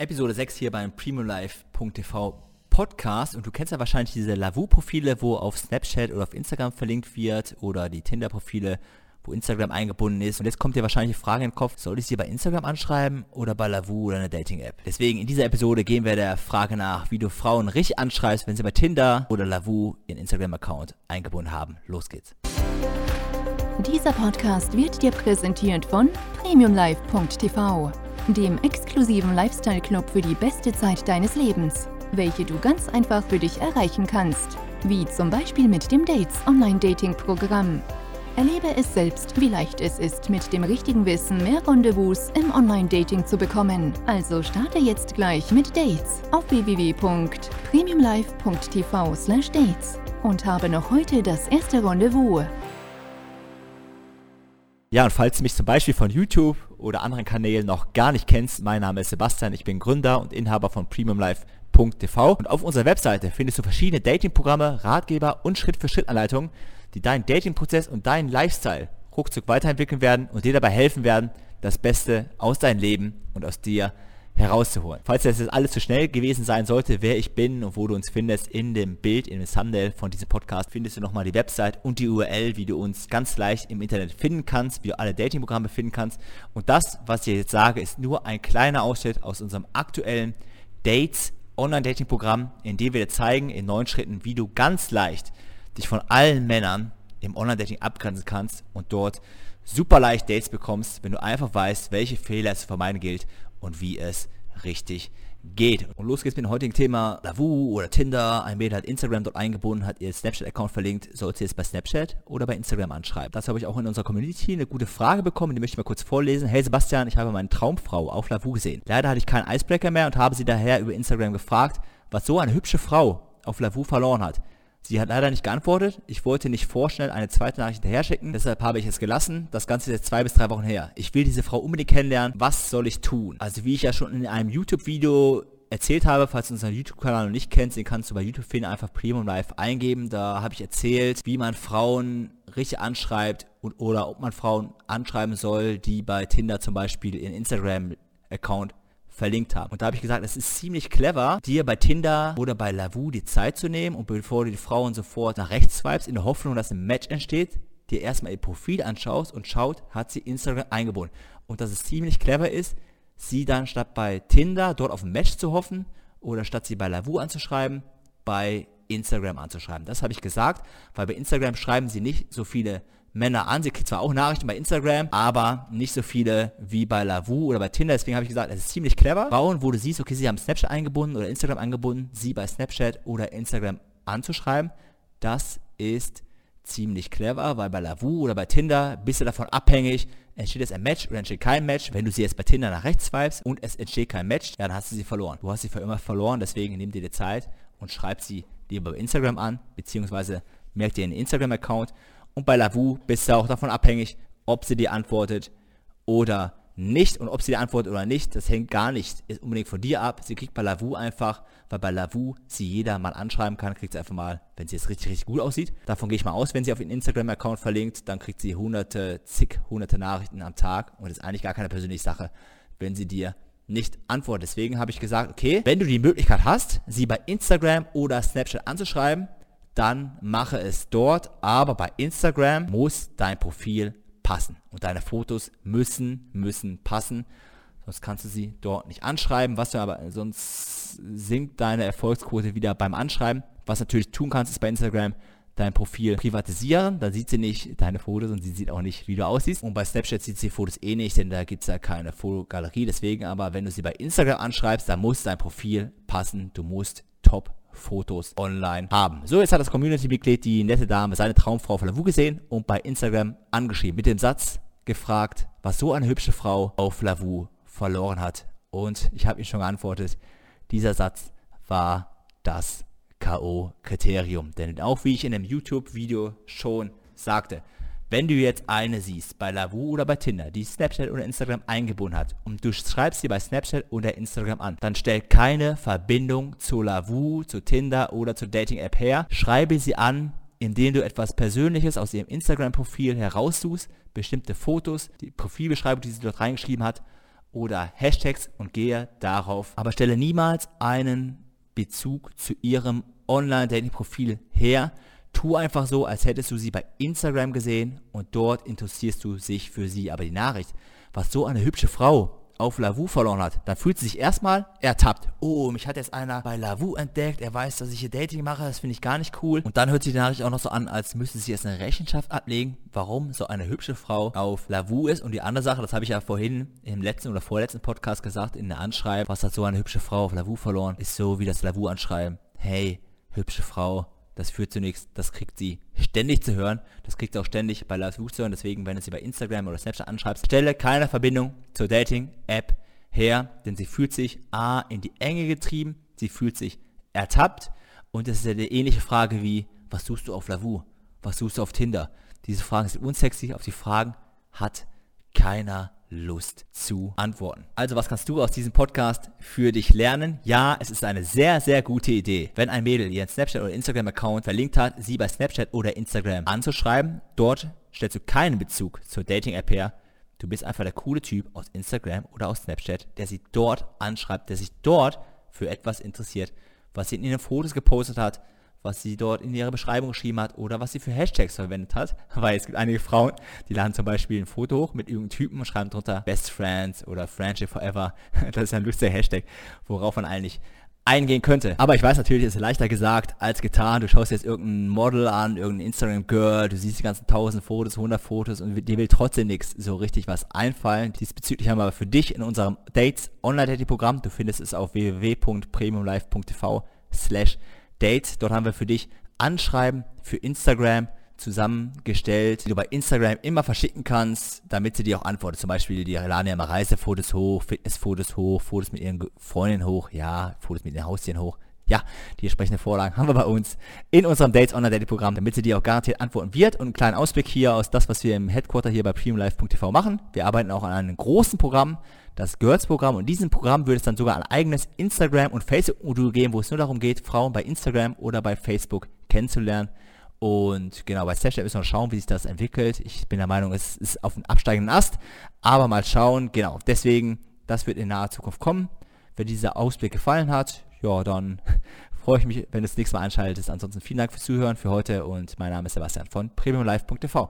Episode 6 hier beim premiumlife.tv Podcast und du kennst ja wahrscheinlich diese Lavu-Profile, wo auf Snapchat oder auf Instagram verlinkt wird oder die Tinder-Profile, wo Instagram eingebunden ist. Und jetzt kommt dir wahrscheinlich die Frage in den Kopf, soll ich sie bei Instagram anschreiben oder bei Lavu oder einer Dating-App? Deswegen in dieser Episode gehen wir der Frage nach, wie du Frauen richtig anschreibst, wenn sie bei Tinder oder Lavu ihren Instagram-Account eingebunden haben. Los geht's. Dieser Podcast wird dir präsentiert von premiumlife.tv dem exklusiven Lifestyle-Club für die beste Zeit deines Lebens, welche du ganz einfach für dich erreichen kannst, wie zum Beispiel mit dem Dates Online-Dating-Programm. Erlebe es selbst, wie leicht es ist, mit dem richtigen Wissen mehr Rendezvous im Online-Dating zu bekommen. Also starte jetzt gleich mit Dates auf www.premiumlife.tv/dates und habe noch heute das erste Rendezvous. Ja, und falls du mich zum Beispiel von YouTube oder anderen Kanälen noch gar nicht kennst, mein Name ist Sebastian, ich bin Gründer und Inhaber von premiumlife.tv und auf unserer Webseite findest du verschiedene Datingprogramme, Ratgeber und Schritt-für-Schritt-Anleitungen, die deinen Datingprozess und deinen Lifestyle ruckzuck weiterentwickeln werden und dir dabei helfen werden, das Beste aus deinem Leben und aus dir herauszuholen. Falls das jetzt alles zu schnell gewesen sein sollte, wer ich bin und wo du uns findest, in dem Bild, in dem Thumbnail von diesem Podcast findest du nochmal die Website und die URL, wie du uns ganz leicht im Internet finden kannst, wie du alle Datingprogramme finden kannst. Und das, was ich jetzt sage, ist nur ein kleiner Ausschnitt aus unserem aktuellen Dates Online-Dating-Programm, in dem wir dir zeigen in neun Schritten, wie du ganz leicht dich von allen Männern im Online-Dating abgrenzen kannst und dort super leicht Dates bekommst, wenn du einfach weißt, welche Fehler es zu vermeiden gilt und wie es richtig geht. Und los geht's mit dem heutigen Thema. Lavu oder Tinder. Ein Mädel hat Instagram dort eingebunden, hat ihr Snapchat-Account verlinkt. Sollt ihr jetzt bei Snapchat oder bei Instagram anschreiben? Das habe ich auch in unserer Community eine gute Frage bekommen, die möchte ich mal kurz vorlesen. Hey Sebastian, ich habe meine Traumfrau auf Lavu gesehen. Leider hatte ich keinen Icebreaker mehr und habe sie daher über Instagram gefragt, was so eine hübsche Frau auf Lavu verloren hat. Sie hat leider nicht geantwortet. Ich wollte nicht vorschnell eine zweite Nachricht hinterher schicken, deshalb habe ich es gelassen. Das Ganze ist jetzt zwei bis drei Wochen her. Ich will diese Frau unbedingt kennenlernen. Was soll ich tun? Also wie ich ja schon in einem YouTube-Video erzählt habe, falls du unseren YouTube-Kanal noch nicht kennst, den kannst du bei YouTube finden, einfach Premium Live eingeben. Da habe ich erzählt, wie man Frauen richtig anschreibt und, oder ob man Frauen anschreiben soll, die bei Tinder zum Beispiel ihren Instagram-Account verlinkt haben. Und da habe ich gesagt, es ist ziemlich clever, dir bei Tinder oder bei Lavu die Zeit zu nehmen und bevor du die Frauen sofort nach rechts swipes, in der Hoffnung, dass ein Match entsteht, dir erstmal ihr Profil anschaust und schaut, hat sie Instagram eingebunden. Und dass es ziemlich clever ist, sie dann statt bei Tinder dort auf ein Match zu hoffen oder statt sie bei Lavu anzuschreiben, bei Instagram anzuschreiben. Das habe ich gesagt, weil bei Instagram schreiben sie nicht so viele Männer an. Sie kriegt zwar auch Nachrichten bei Instagram, aber nicht so viele wie bei Lavu oder bei Tinder. Deswegen habe ich gesagt, es ist ziemlich clever. Frauen, wo du siehst, okay, sie haben Snapchat eingebunden oder Instagram eingebunden, sie bei Snapchat oder Instagram anzuschreiben, das ist ziemlich clever, weil bei Lavu oder bei Tinder bist du davon abhängig, entsteht jetzt ein Match oder entsteht kein Match. Wenn du sie jetzt bei Tinder nach rechts swipes und es entsteht kein Match, ja, dann hast du sie verloren. Du hast sie für immer verloren, deswegen nimm dir die Zeit und schreib sie dir bei Instagram an, beziehungsweise merk dir einen Instagram-Account und bei Lavu bist du auch davon abhängig, ob sie dir antwortet oder nicht. Und ob sie dir antwortet oder nicht, das hängt gar nicht unbedingt von dir ab. Sie kriegt bei Lavu einfach, weil bei Lavu sie jeder mal anschreiben kann, kriegt sie einfach mal, wenn sie jetzt richtig, richtig gut aussieht. Davon gehe ich mal aus, wenn sie auf ihren Instagram-Account verlinkt, dann kriegt sie hunderte, zig, hunderte Nachrichten am Tag. Und das ist eigentlich gar keine persönliche Sache, wenn sie dir nicht antwortet. Deswegen habe ich gesagt, okay, wenn du die Möglichkeit hast, sie bei Instagram oder Snapchat anzuschreiben, dann mache es dort. Aber bei Instagram muss dein Profil passen. Und deine Fotos müssen, müssen passen. Sonst kannst du sie dort nicht anschreiben. Was du aber, sonst sinkt deine Erfolgsquote wieder beim Anschreiben. Was natürlich tun kannst, ist bei Instagram dein Profil privatisieren. Da sieht sie nicht deine Fotos und sie sieht auch nicht, wie du aussiehst. Und bei Snapchat sieht sie Fotos eh nicht, denn da gibt es ja keine Fotogalerie. Deswegen aber, wenn du sie bei Instagram anschreibst, dann muss dein Profil passen. Du musst top Fotos online haben. So, jetzt hat das Community-Mitglied die nette Dame seine Traumfrau von Lavu gesehen und bei Instagram angeschrieben mit dem Satz gefragt, was so eine hübsche Frau auf Lavu verloren hat. Und ich habe ihm schon geantwortet, dieser Satz war das K.O.-Kriterium. Denn auch wie ich in einem YouTube-Video schon sagte, wenn du jetzt eine siehst, bei Lavu oder bei Tinder, die Snapchat oder Instagram eingebunden hat und du schreibst sie bei Snapchat oder Instagram an, dann stell keine Verbindung zu Lavu, zu Tinder oder zur Dating-App her. Schreibe sie an, indem du etwas Persönliches aus ihrem Instagram-Profil heraussuchst, bestimmte Fotos, die Profilbeschreibung, die sie dort reingeschrieben hat oder Hashtags und gehe darauf, aber stelle niemals einen Bezug zu ihrem Online-Dating-Profil her. Tu einfach so, als hättest du sie bei Instagram gesehen und dort interessierst du sich für sie. Aber die Nachricht, was so eine hübsche Frau auf Lavu verloren hat, dann fühlt sie sich erstmal ertappt. Oh, mich hat jetzt einer bei Lavu entdeckt, er weiß, dass ich hier Dating mache, das finde ich gar nicht cool. Und dann hört sich die Nachricht auch noch so an, als müsste sie jetzt eine Rechenschaft ablegen, warum so eine hübsche Frau auf Lavu ist. Und die andere Sache, das habe ich ja vorhin im letzten oder vorletzten Podcast gesagt, in der Anschreiben, was hat so eine hübsche Frau auf Lavu verloren, ist so wie das Lavu-Anschreiben. Hey, hübsche Frau, das führt zu nichts, das kriegt sie ständig zu hören, das kriegt sie auch ständig bei Live zu hören, deswegen, wenn du sie bei Instagram oder Snapchat anschreibst, stelle keine Verbindung zur Dating-App her, denn sie fühlt sich A, in die Enge getrieben, sie fühlt sich ertappt und das ist die ähnliche Frage wie, was suchst du auf Lavu? Was suchst du auf Tinder? Diese Fragen sind unsexy, auf die Fragen hat keiner Lust zu antworten. Also was kannst du aus diesem Podcast für dich lernen? Ja, es ist eine sehr, sehr gute Idee, wenn ein Mädel ihren Snapchat oder Instagram-Account verlinkt hat, sie bei Snapchat oder Instagram anzuschreiben. Dort stellst du keinen Bezug zur Dating-App her. Du bist einfach der coole Typ aus Instagram oder aus Snapchat, der sie dort anschreibt, der sich dort für etwas interessiert, was sie in ihren Fotos gepostet hat, was sie dort in ihrer Beschreibung geschrieben hat oder was sie für Hashtags verwendet hat. Weil es gibt einige Frauen, die laden zum Beispiel ein Foto hoch mit irgendeinem Typen und schreiben drunter Best Friends oder Friendship Forever. Das ist ein lustiger Hashtag, worauf man eigentlich eingehen könnte. Aber ich weiß natürlich, es ist leichter gesagt als getan. Du schaust jetzt irgendein Model an, irgendein Instagram-Girl, du siehst die ganzen 1000 Fotos, 100 Fotos und dir will trotzdem nichts so richtig was einfallen. Diesbezüglich haben wir aber für dich in unserem Dates Online-Dating-Programm, du findest es auf www.premiumlife.tv slash Dates. Dort haben wir für dich Anschreiben für Instagram zusammengestellt, die du bei Instagram immer verschicken kannst, damit sie dir auch antwortet. Zum Beispiel, die laden ja immer Reisefotos hoch, Fitnessfotos hoch, Fotos mit ihren Freundinnen hoch, ja, Fotos mit ihren Haustieren hoch. Ja, die entsprechenden Vorlagen haben wir bei uns in unserem Dates Online Dating Programm, damit sie dir auch garantiert antworten wird. Und einen kleinen Ausblick hier aus das, was wir im Headquarter hier bei premiumlife.tv machen. Wir arbeiten auch an einem großen Programm, das Girls-Programm. Und diesem Programm würde es dann sogar ein eigenes Instagram- und Facebook-Modul geben, wo es nur darum geht, Frauen bei Instagram oder bei Facebook kennenzulernen. Und genau, bei Snapchat müssen wir schauen, wie sich das entwickelt. Ich bin der Meinung, es ist auf einem absteigenden Ast. Aber mal schauen, genau. Deswegen, das wird in naher Zukunft kommen. Wenn dieser Ausblick gefallen hat, ja, dann freue ich mich, wenn du das nächste Mal einschaltest. Ansonsten vielen Dank fürs Zuhören für heute und mein Name ist Sebastian von premiumlife.tv.